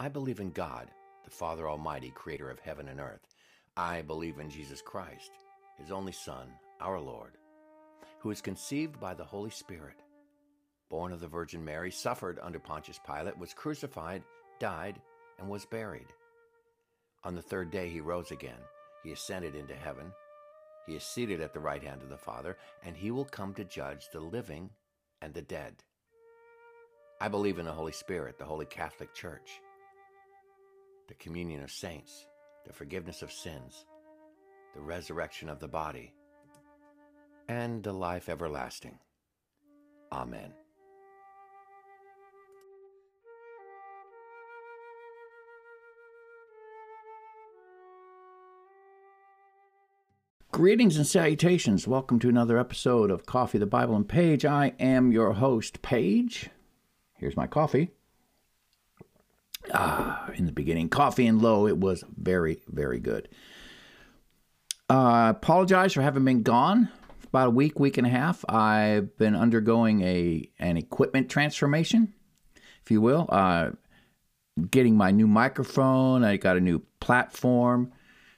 I believe in God, the Father Almighty, creator of heaven and earth. I believe in Jesus Christ, his only Son, our Lord, who was conceived by the Holy Spirit, born of the Virgin Mary, suffered under Pontius Pilate, was crucified, died, and was buried. On the third day he rose again. He ascended into heaven. He is seated at the right hand of the Father, and he will come to judge the living and the dead. I believe in the Holy Spirit, the Holy Catholic Church the communion of saints, the forgiveness of sins, the resurrection of the body, and the life everlasting. Amen. Greetings and salutations. Welcome to another episode of Coffee, the Bible, and Paige. I am your host, Paige. Here's my coffee. Ah, in the beginning, coffee and low. It was very, very good. Uh, apologize for having been gone about a week, week and a half. I've been undergoing a an equipment transformation, if you will. Uh, getting my new microphone. I got a new platform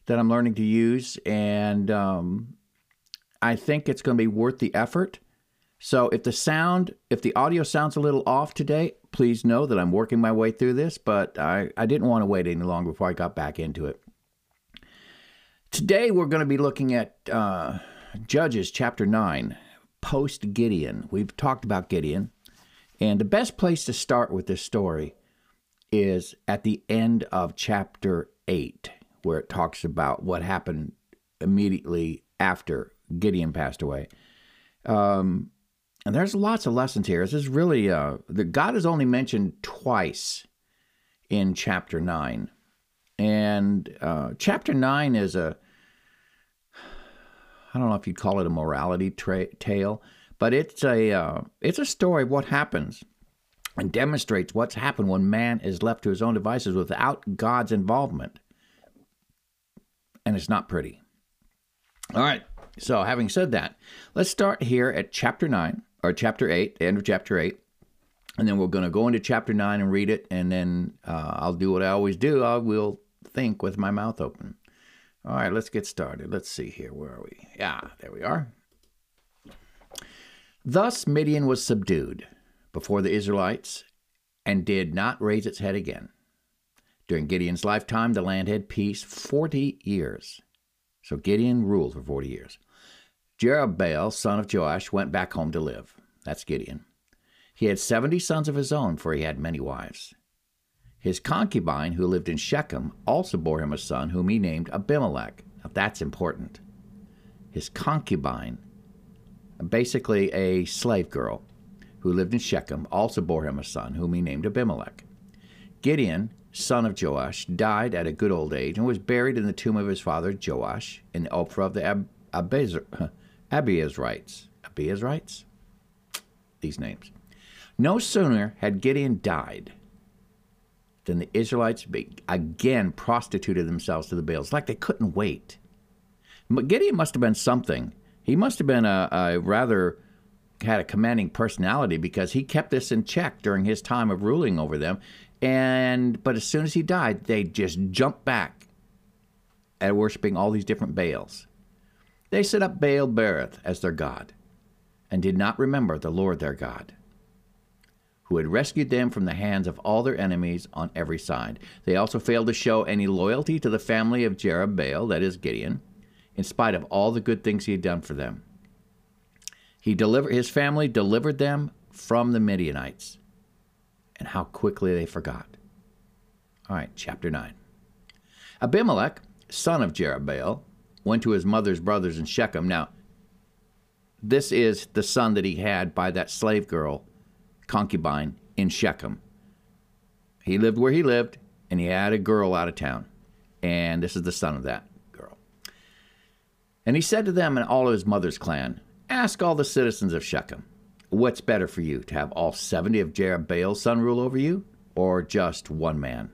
that I'm learning to use, and um, I think it's going to be worth the effort. So if the sound, if the audio sounds a little off today, please know that I'm working my way through this, but I, I didn't want to wait any longer before I got back into it. Today we're going to be looking at uh, Judges chapter 9, post Gideon. We've talked about Gideon, and the best place to start with this story is at the end of chapter 8, where it talks about what happened immediately after Gideon passed away. Um, and there's lots of lessons here. This is really uh, the God is only mentioned twice in chapter nine, and uh, chapter nine is a I don't know if you'd call it a morality tra- tale, but it's a uh, it's a story of what happens and demonstrates what's happened when man is left to his own devices without God's involvement, and it's not pretty. All right. So, having said that, let's start here at chapter 9 or chapter 8, the end of chapter 8. And then we're going to go into chapter 9 and read it. And then uh, I'll do what I always do I will think with my mouth open. All right, let's get started. Let's see here. Where are we? Yeah, there we are. Thus Midian was subdued before the Israelites and did not raise its head again. During Gideon's lifetime, the land had peace 40 years. So Gideon ruled for 40 years. Jerubbaal, son of Joash, went back home to live. That's Gideon. He had seventy sons of his own, for he had many wives. His concubine, who lived in Shechem, also bore him a son, whom he named Abimelech. Now that's important. His concubine, basically a slave girl, who lived in Shechem, also bore him a son, whom he named Abimelech. Gideon, son of Joash, died at a good old age and was buried in the tomb of his father Joash in the Ophrah of the Ab- Abizer- Abiezrites. Abiezrites? These names. No sooner had Gideon died than the Israelites again prostituted themselves to the Baals, like they couldn't wait. But Gideon must have been something. He must have been a, a rather had a commanding personality because he kept this in check during his time of ruling over them. And but as soon as he died, they just jumped back at worshiping all these different Baals. They set up Baal Berith as their god, and did not remember the Lord their God, who had rescued them from the hands of all their enemies on every side. They also failed to show any loyalty to the family of Jerubbaal, that is Gideon, in spite of all the good things he had done for them. He delivered his family delivered them from the Midianites. And how quickly they forgot. All right, chapter 9. Abimelech, son of Jerubbaal, went to his mother's brothers in Shechem. Now, this is the son that he had by that slave girl, concubine, in Shechem. He lived where he lived, and he had a girl out of town. And this is the son of that girl. And he said to them and all of his mother's clan, Ask all the citizens of Shechem, what's better for you, to have all 70 of Jerubbaal's son rule over you, or just one man?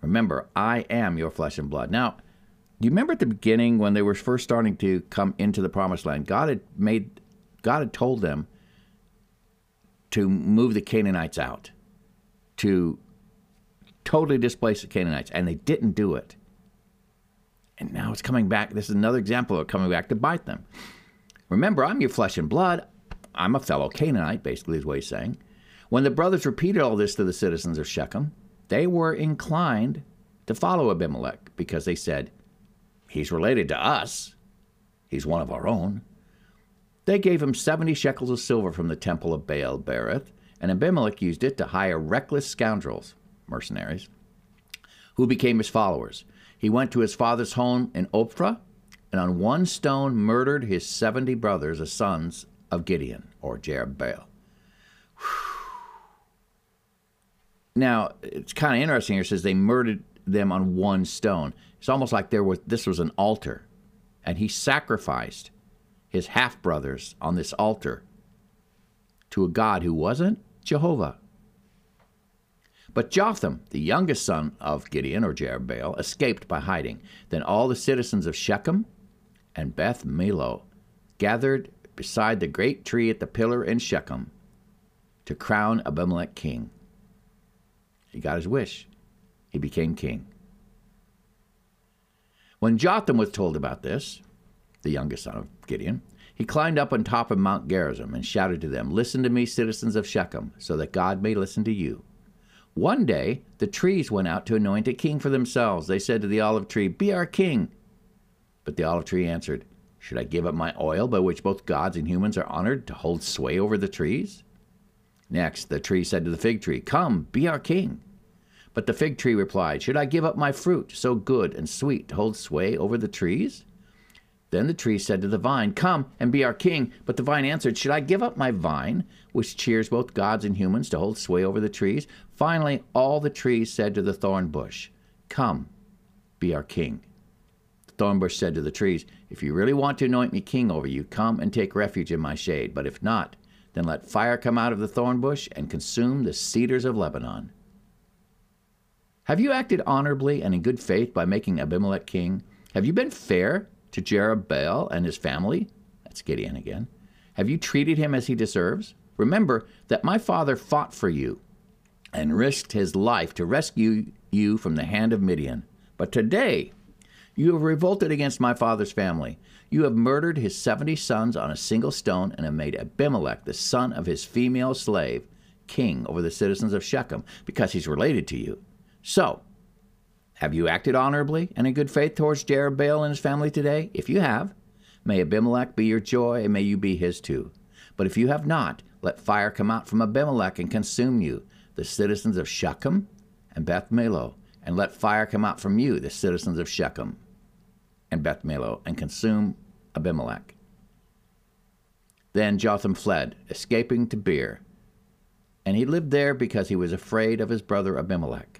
Remember, I am your flesh and blood. Now, do you remember at the beginning when they were first starting to come into the promised land? God had made God had told them to move the Canaanites out, to totally displace the Canaanites, and they didn't do it. And now it's coming back. This is another example of coming back to bite them. Remember, I'm your flesh and blood. I'm a fellow Canaanite, basically, is what he's saying. When the brothers repeated all this to the citizens of Shechem, they were inclined to follow Abimelech because they said, He's related to us. He's one of our own. They gave him 70 shekels of silver from the temple of Baal Berith, and Abimelech used it to hire reckless scoundrels, mercenaries, who became his followers. He went to his father's home in Ophrah, and on one stone murdered his 70 brothers, the sons of Gideon, or Jerubbaal. Now, it's kind of interesting here. It says they murdered them on one stone. It's almost like there was this was an altar, and he sacrificed his half brothers on this altar to a God who wasn't Jehovah. But Jotham, the youngest son of Gideon or Jerubbaal, escaped by hiding. Then all the citizens of Shechem and Beth Millo gathered beside the great tree at the pillar in Shechem to crown Abimelech king. He got his wish. He became king. When Jotham was told about this, the youngest son of Gideon, he climbed up on top of Mount Gerizim and shouted to them, Listen to me, citizens of Shechem, so that God may listen to you. One day, the trees went out to anoint a king for themselves. They said to the olive tree, Be our king. But the olive tree answered, Should I give up my oil by which both gods and humans are honored to hold sway over the trees? Next, the tree said to the fig tree, Come, be our king. But the fig tree replied, Should I give up my fruit, so good and sweet, to hold sway over the trees? Then the tree said to the vine, Come and be our king. But the vine answered, Should I give up my vine, which cheers both gods and humans, to hold sway over the trees? Finally, all the trees said to the thorn bush, Come, be our king. The thorn bush said to the trees, If you really want to anoint me king over you, come and take refuge in my shade. But if not, then let fire come out of the thorn bush and consume the cedars of Lebanon. Have you acted honorably and in good faith by making Abimelech king? Have you been fair to Jerubbaal and his family? That's Gideon again. Have you treated him as he deserves? Remember that my father fought for you and risked his life to rescue you from the hand of Midian. But today you have revolted against my father's family. You have murdered his seventy sons on a single stone and have made Abimelech, the son of his female slave, king over the citizens of Shechem, because he's related to you. So, have you acted honorably and in good faith towards Jerubbaal and his family today? If you have, may Abimelech be your joy, and may you be his too. But if you have not, let fire come out from Abimelech and consume you, the citizens of Shechem and Beth and let fire come out from you, the citizens of Shechem and Beth and consume Abimelech. Then Jotham fled, escaping to Beer, and he lived there because he was afraid of his brother Abimelech.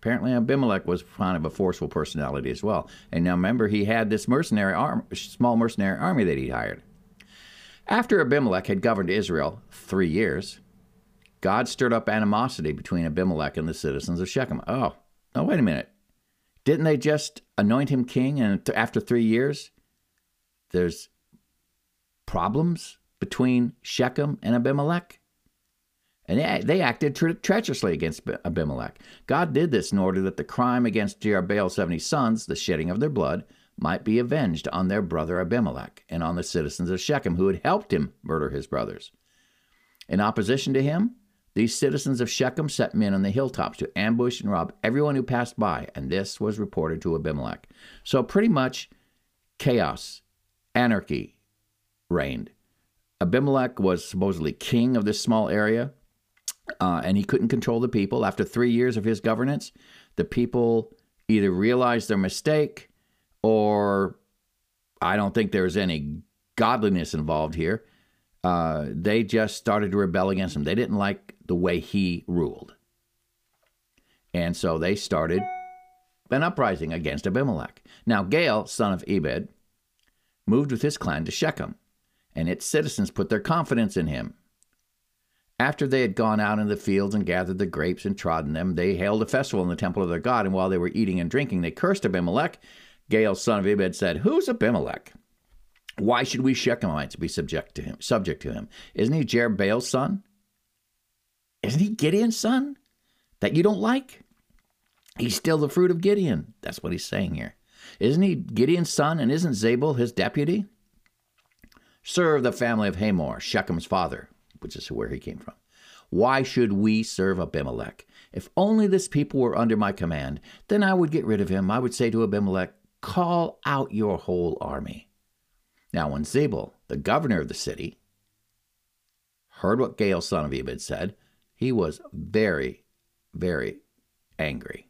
Apparently, Abimelech was kind of a forceful personality as well. And now remember, he had this mercenary arm, small mercenary army that he hired. After Abimelech had governed Israel three years, God stirred up animosity between Abimelech and the citizens of Shechem. Oh, oh, wait a minute. Didn't they just anoint him king? And after three years, there's problems between Shechem and Abimelech? And they, acted tre- treacherously against Abimelech. God did this in order that the crime against Jerubbaal's 70 sons, the shedding of their blood, might be avenged on their brother Abimelech and on the citizens of Shechem who had helped him murder his brothers. In opposition to him, these citizens of Shechem set men on the hilltops to ambush and rob everyone who passed by, and this was reported to Abimelech. So pretty much chaos, anarchy reigned. Abimelech was supposedly king of this small area, uh, and he couldn't control the people. After three years of his governance, the people either realized their mistake or I don't think there's any godliness involved here. Uh, they just started to rebel against him. They didn't like the way he ruled. And so they started an uprising against Abimelech. Now, Gaal, son of Ebed, moved with his clan to Shechem, and its citizens put their confidence in him. After they had gone out in the fields and gathered the grapes and trodden them, they held a festival in the temple of their God. And while they were eating and drinking, they cursed Abimelech. Gaal, son of Ebed, said, Who's Abimelech? Why should we Shechemites be subject to him? Subject to him? Isn't he Jerubbaal's son? Isn't he Gideon's son? That you don't like? He's still the fruit of Gideon. That's what he's saying here. Isn't he Gideon's son, and isn't Zabul his deputy? Serve the family of Hamor, Shechem's father, which is where he came from. Why should we serve Abimelech? If only this people were under my command, then I would get rid of him. I would say to Abimelech, Call out your whole army. Now, when Zabul, the governor of the city, heard what Gaal, son of Ebed, said, he was very, very angry.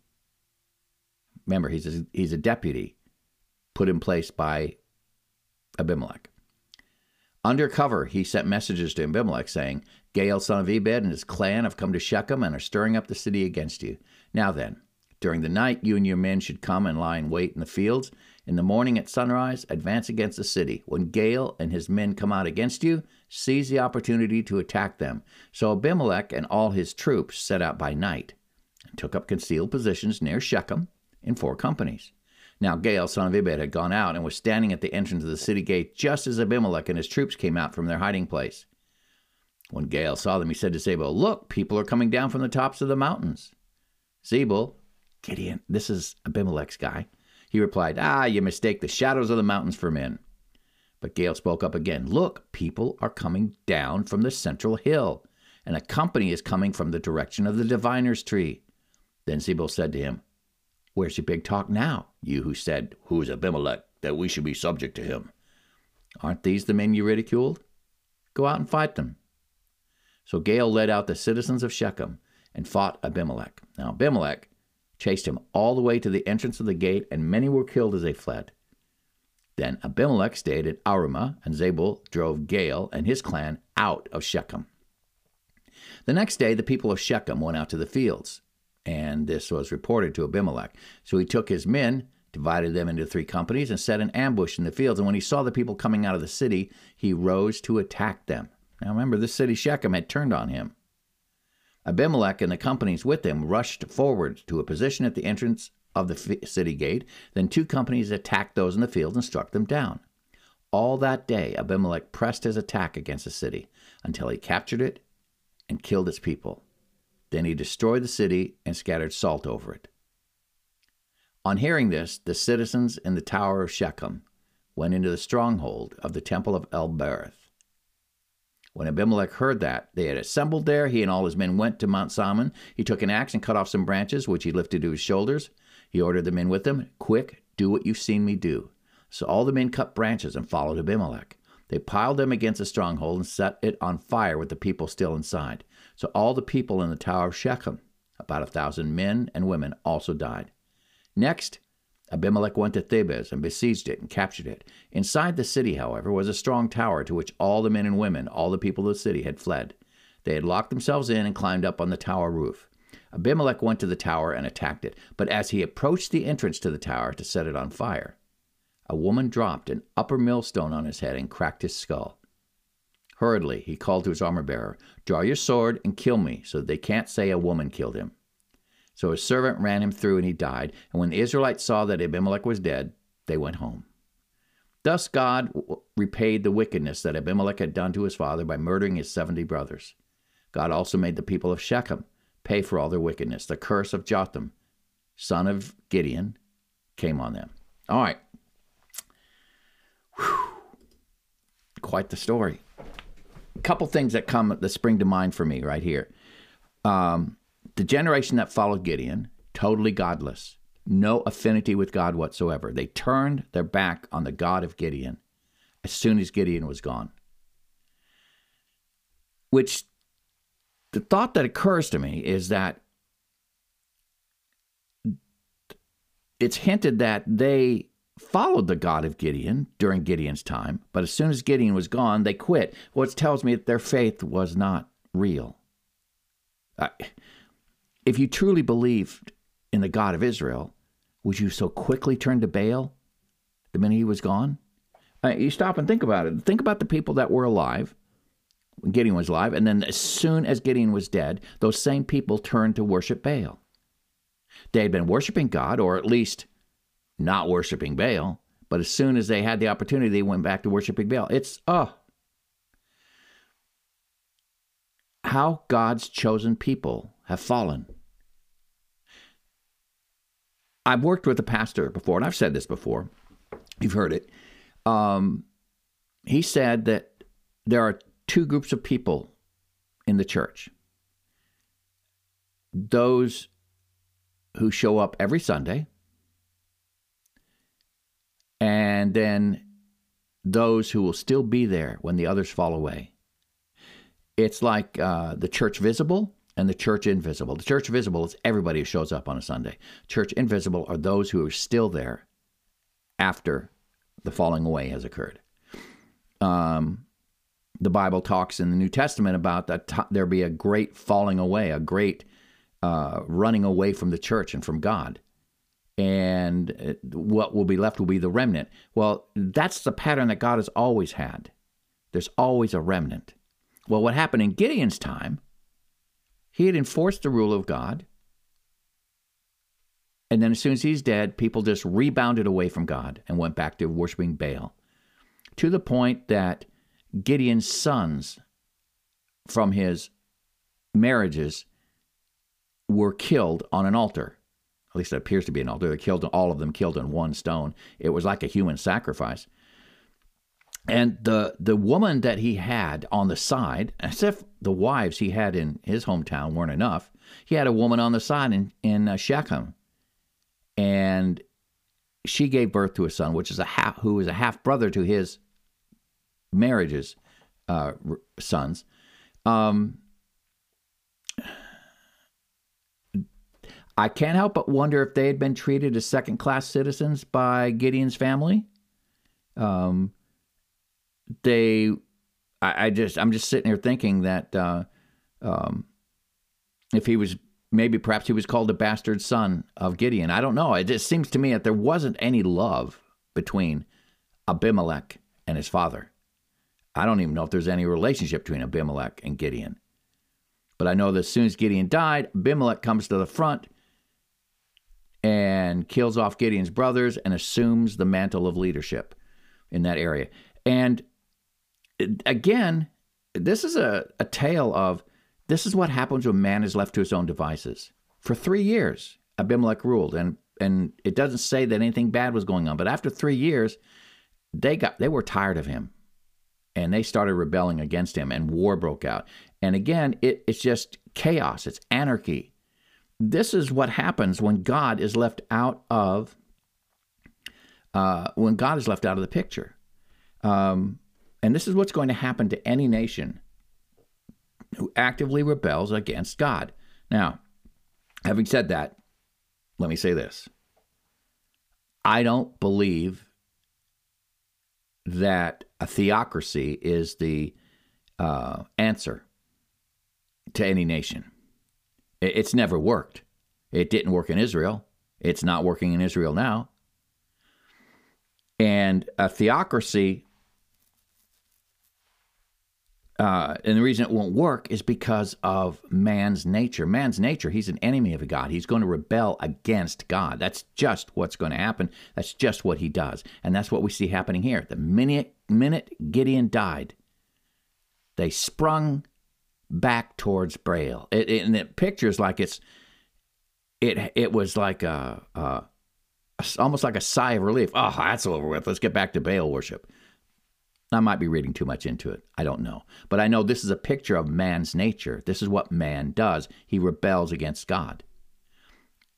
Remember, he's a, he's a deputy put in place by Abimelech. Undercover, he sent messages to Abimelech saying, Gaal, son of Ebed, and his clan have come to Shechem and are stirring up the city against you. Now then, during the night, you and your men should come and lie in wait in the fields. In the morning at sunrise, advance against the city. When Gaal and his men come out against you, seize the opportunity to attack them. So Abimelech and all his troops set out by night and took up concealed positions near Shechem in four companies. Now Gaal, son of Ebed, had gone out and was standing at the entrance of the city gate just as Abimelech and his troops came out from their hiding place. When Gaal saw them, he said to Zabul, Look, people are coming down from the tops of the mountains. Zabul, Gideon, this is Abimelech's guy. He replied, Ah, you mistake the shadows of the mountains for men. But Gaal spoke up again, Look, people are coming down from the central hill, and a company is coming from the direction of the diviner's tree. Then Zabul said to him, Where's your big talk now, you who said, Who is Abimelech, that we should be subject to him? Aren't these the men you ridiculed? Go out and fight them. So Gaal led out the citizens of Shechem and fought Abimelech. Now Abimelech chased him all the way to the entrance of the gate, and many were killed as they fled. Then Abimelech stayed at Arumah, and Zabul drove Gaal and his clan out of Shechem. The next day, the people of Shechem went out to the fields, and this was reported to Abimelech. So he took his men, divided them into three companies, and set an ambush in the fields. And when he saw the people coming out of the city, he rose to attack them. Now remember, this city Shechem had turned on him. Abimelech and the companies with him rushed forward to a position at the entrance of the city gate. Then two companies attacked those in the field and struck them down. All that day, Abimelech pressed his attack against the city until he captured it and killed its people. Then he destroyed the city and scattered salt over it. On hearing this, the citizens in the tower of Shechem went into the stronghold of the temple of El Berith. When Abimelech heard that they had assembled there, he and all his men went to Mount Zalmon. He took an axe and cut off some branches, which he lifted to his shoulders. He ordered the men with him, Quick, do what you've seen me do. So all the men cut branches and followed Abimelech. They piled them against the stronghold and set it on fire with the people still inside. So all the people in the tower of Shechem, about a thousand men and women, also died. Next, Abimelech went to Thebez and besieged it and captured it. Inside the city, however, was a strong tower to which all the men and women, all the people of the city, had fled. They had locked themselves in and climbed up on the tower roof. Abimelech went to the tower and attacked it, but as he approached the entrance to the tower to set it on fire, a woman dropped an upper millstone on his head and cracked his skull. Hurriedly, he called to his armor bearer, Draw your sword and kill me, so that they can't say a woman killed him. So his servant ran him through, and he died. And when the Israelites saw that Abimelech was dead, they went home. Thus God repaid the wickedness that Abimelech had done to his father by murdering his seventy brothers. God also made the people of Shechem pay for all their wickedness. The curse of Jotham, son of Gideon, came on them. All right. Whew. Quite the story. Couple things that come that spring to mind for me right here. Um, the generation that followed Gideon, totally godless, no affinity with God whatsoever. They turned their back on the God of Gideon as soon as Gideon was gone. Which the thought that occurs to me is that it's hinted that they followed the God of Gideon during Gideon's time, but as soon as Gideon was gone, they quit, which tells me that their faith was not real. If you truly believed in the God of Israel, would you so quickly turn to Baal the minute he was gone? Uh, you stop and think about it. Think about the people that were alive when Gideon was alive, and then as soon as Gideon was dead, those same people turned to worship Baal. They had been worshiping God, or at least not worshiping Baal, but as soon as they had the opportunity, they went back to worshiping Baal. It's, oh, how God's chosen people have fallen. I've worked with a pastor before, and I've said this before. You've heard it. Um, he said that there are two groups of people in the church those who show up every Sunday, and then those who will still be there when the others fall away. It's like uh, the church visible and the church invisible. The church visible is everybody who shows up on a Sunday. Church invisible are those who are still there after the falling away has occurred. Um, the Bible talks in the New Testament about that t- there be a great falling away, a great uh, running away from the church and from God. And uh, what will be left will be the remnant. Well, that's the pattern that God has always had. There's always a remnant. Well, what happened in Gideon's time, he had enforced the rule of God. And then as soon as he's dead, people just rebounded away from God and went back to worshiping Baal. To the point that Gideon's sons from his marriages were killed on an altar. At least it appears to be an altar. They killed all of them killed in one stone. It was like a human sacrifice. And the the woman that he had on the side, as if the wives he had in his hometown weren't enough, he had a woman on the side in in uh, Shechem, and she gave birth to a son, which is a half who is a half brother to his marriage's uh, sons. Um, I can't help but wonder if they had been treated as second class citizens by Gideon's family. Um, they, I, I, just, I'm just sitting here thinking that uh, um, if he was, maybe perhaps he was called the bastard son of Gideon. I don't know. It just seems to me that there wasn't any love between Abimelech and his father. I don't even know if there's any relationship between Abimelech and Gideon. But I know that as soon as Gideon died, Abimelech comes to the front and kills off Gideon's brothers and assumes the mantle of leadership in that area. And again, this is a, a tale of this is what happens when man is left to his own devices. For three years, Abimelech ruled, and and it doesn't say that anything bad was going on, but after three years, they got they were tired of him, and they started rebelling against him, and war broke out. And again, it, it's just chaos, it's anarchy. This is what happens when God is left out of uh, when God is left out of the picture. Um, and this is what's going to happen to any nation who actively rebels against God. Now, having said that, let me say this I don't believe that a theocracy is the uh, answer to any nation. It's never worked. It didn't work in Israel. It's not working in Israel now. And a theocracy uh, and the reason it won't work is because of man's nature. Man's nature, he's an enemy of God. He's going to rebel against God. That's just what's going to happen. That's just what he does. And that's what we see happening here. The minute, minute Gideon died, they sprung back towards Baal. It, it, and it pictures like it's, it, it was like a, a, almost like a sigh of relief. Oh, that's over with. Let's get back to Baal worship. I might be reading too much into it. I don't know. But I know this is a picture of man's nature. This is what man does. He rebels against God.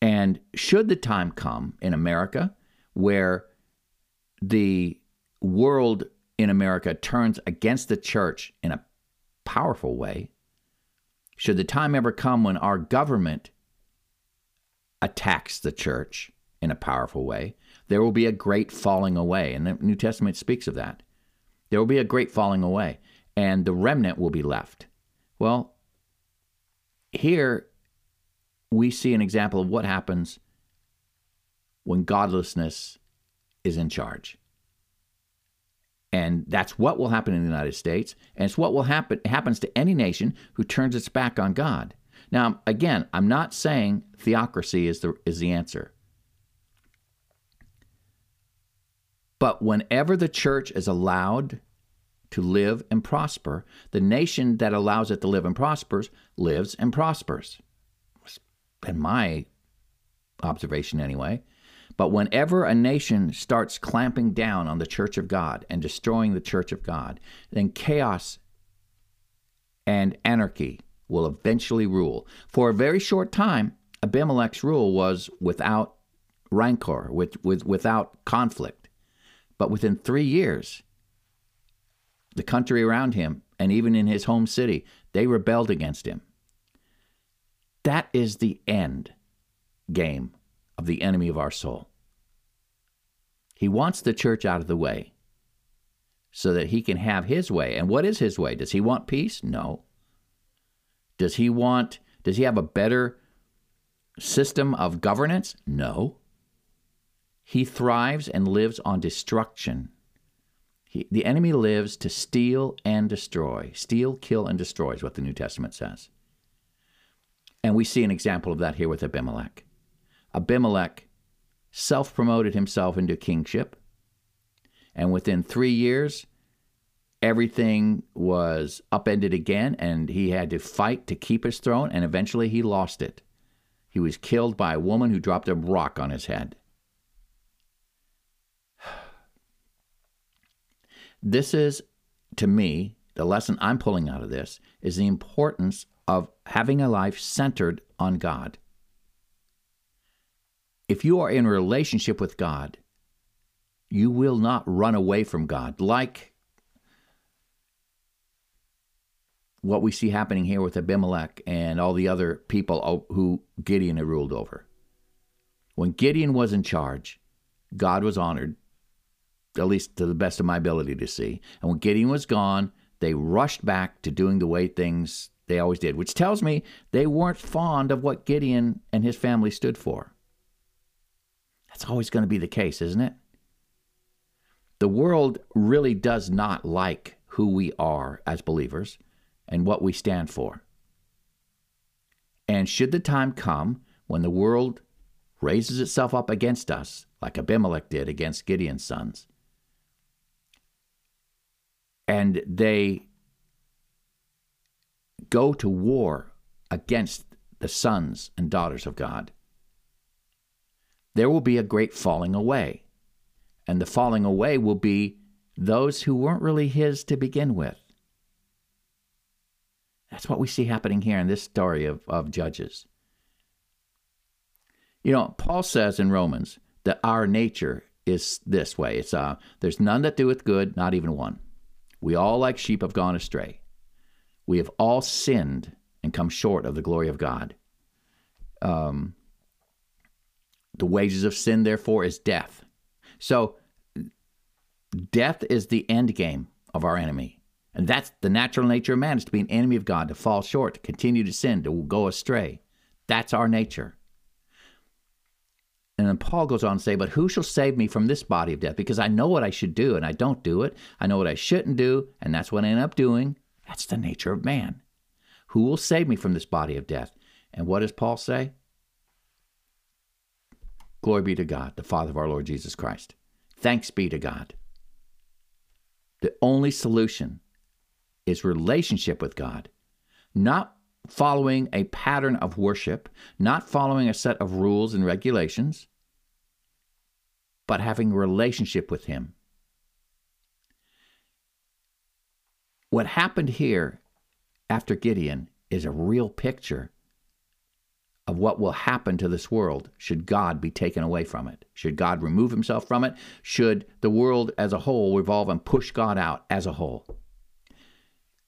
And should the time come in America where the world in America turns against the church in a powerful way, should the time ever come when our government attacks the church in a powerful way, there will be a great falling away. And the New Testament speaks of that. There will be a great falling away, and the remnant will be left. Well, here we see an example of what happens when godlessness is in charge. And that's what will happen in the United States, and it's what will happen happens to any nation who turns its back on God. Now, again, I'm not saying theocracy is the is the answer. But whenever the church is allowed to live and prosper, the nation that allows it to live and prospers lives and prospers. In my observation, anyway. But whenever a nation starts clamping down on the church of God and destroying the church of God, then chaos and anarchy will eventually rule. For a very short time, Abimelech's rule was without rancor, with, with, without conflict. But within three years, the country around him, and even in his home city, they rebelled against him. That is the end game of the enemy of our soul. He wants the church out of the way so that he can have his way. And what is his way? Does he want peace? No. Does he want does he have a better system of governance? No. He thrives and lives on destruction. He, the enemy lives to steal and destroy. Steal, kill, and destroy is what the New Testament says. And we see an example of that here with Abimelech. Abimelech self promoted himself into kingship, and within three years, everything was upended again, and he had to fight to keep his throne, and eventually he lost it. He was killed by a woman who dropped a rock on his head. This is, to me, the lesson I'm pulling out of this is the importance of having a life centered on God. If you are in relationship with God, you will not run away from God like what we see happening here with Abimelech and all the other people who Gideon had ruled over. When Gideon was in charge, God was honored, at least to the best of my ability to see. And when Gideon was gone, they rushed back to doing the way things they always did, which tells me they weren't fond of what Gideon and his family stood for. That's always going to be the case, isn't it? The world really does not like who we are as believers and what we stand for. And should the time come when the world raises itself up against us, like Abimelech did against Gideon's sons, and they go to war against the sons and daughters of God, there will be a great falling away. And the falling away will be those who weren't really his to begin with. That's what we see happening here in this story of, of Judges. You know, Paul says in Romans that our nature is this way. It's uh, there's none that doeth good, not even one. We all like sheep have gone astray. We have all sinned and come short of the glory of God. Um, the wages of sin, therefore, is death. So, death is the end game of our enemy. And that's the natural nature of man is to be an enemy of God, to fall short, to continue to sin, to go astray. That's our nature. And then Paul goes on to say, But who shall save me from this body of death? Because I know what I should do and I don't do it. I know what I shouldn't do, and that's what I end up doing. That's the nature of man. Who will save me from this body of death? And what does Paul say? Glory be to God, the Father of our Lord Jesus Christ. Thanks be to God. The only solution is relationship with God, not following a pattern of worship, not following a set of rules and regulations, but having a relationship with Him. What happened here after Gideon is a real picture of what will happen to this world should God be taken away from it. Should God remove himself from it? Should the world as a whole revolve and push God out as a whole?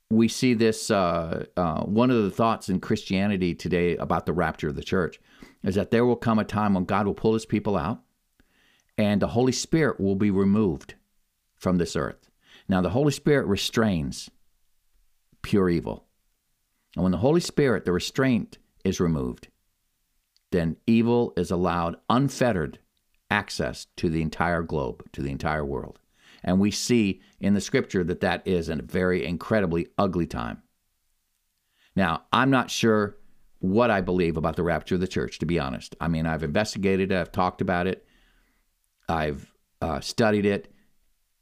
We see this, uh, uh, one of the thoughts in Christianity today about the rapture of the church is that there will come a time when God will pull his people out and the Holy Spirit will be removed from this earth. Now, the Holy Spirit restrains pure evil. And when the Holy Spirit, the restraint, is removed, then evil is allowed unfettered access to the entire globe, to the entire world. And we see in the scripture that that is a very incredibly ugly time. Now, I'm not sure what I believe about the rapture of the church, to be honest. I mean, I've investigated it, I've talked about it, I've uh, studied it,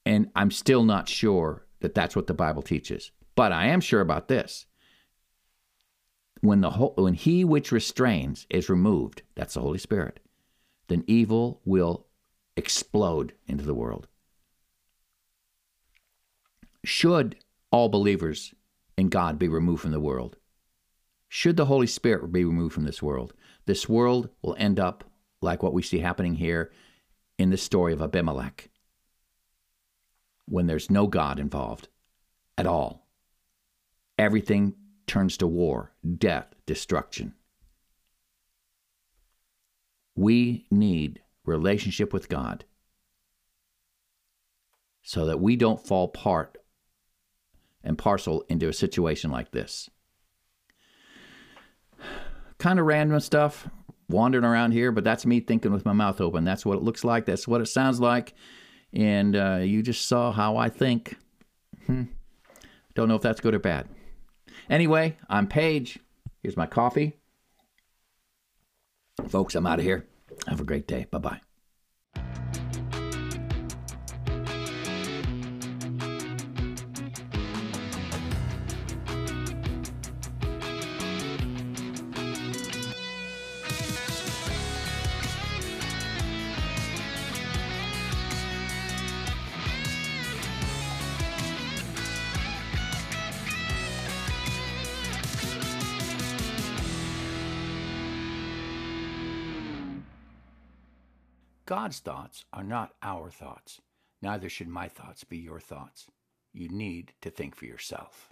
and I'm still not sure that that's what the Bible teaches. But I am sure about this when the when he which restrains is removed, that's the Holy Spirit, then evil will explode into the world. Should all believers in God be removed from the world, should the Holy Spirit be removed from this world, this world will end up like what we see happening here in the story of Abimelech, when there's no God involved at all. Everything turns to war, death, destruction. We need relationship with God so that we don't fall part and parcel into a situation like this. Kind of random stuff wandering around here, but that's me thinking with my mouth open. That's what it looks like. That's what it sounds like. And uh, you just saw how I think. Hmm. Don't know if that's good or bad. Anyway, I'm Paige. Here's my coffee. Folks, I'm out of here. Have a great day. Bye bye. God's thoughts are not our thoughts. Neither should my thoughts be your thoughts. You need to think for yourself.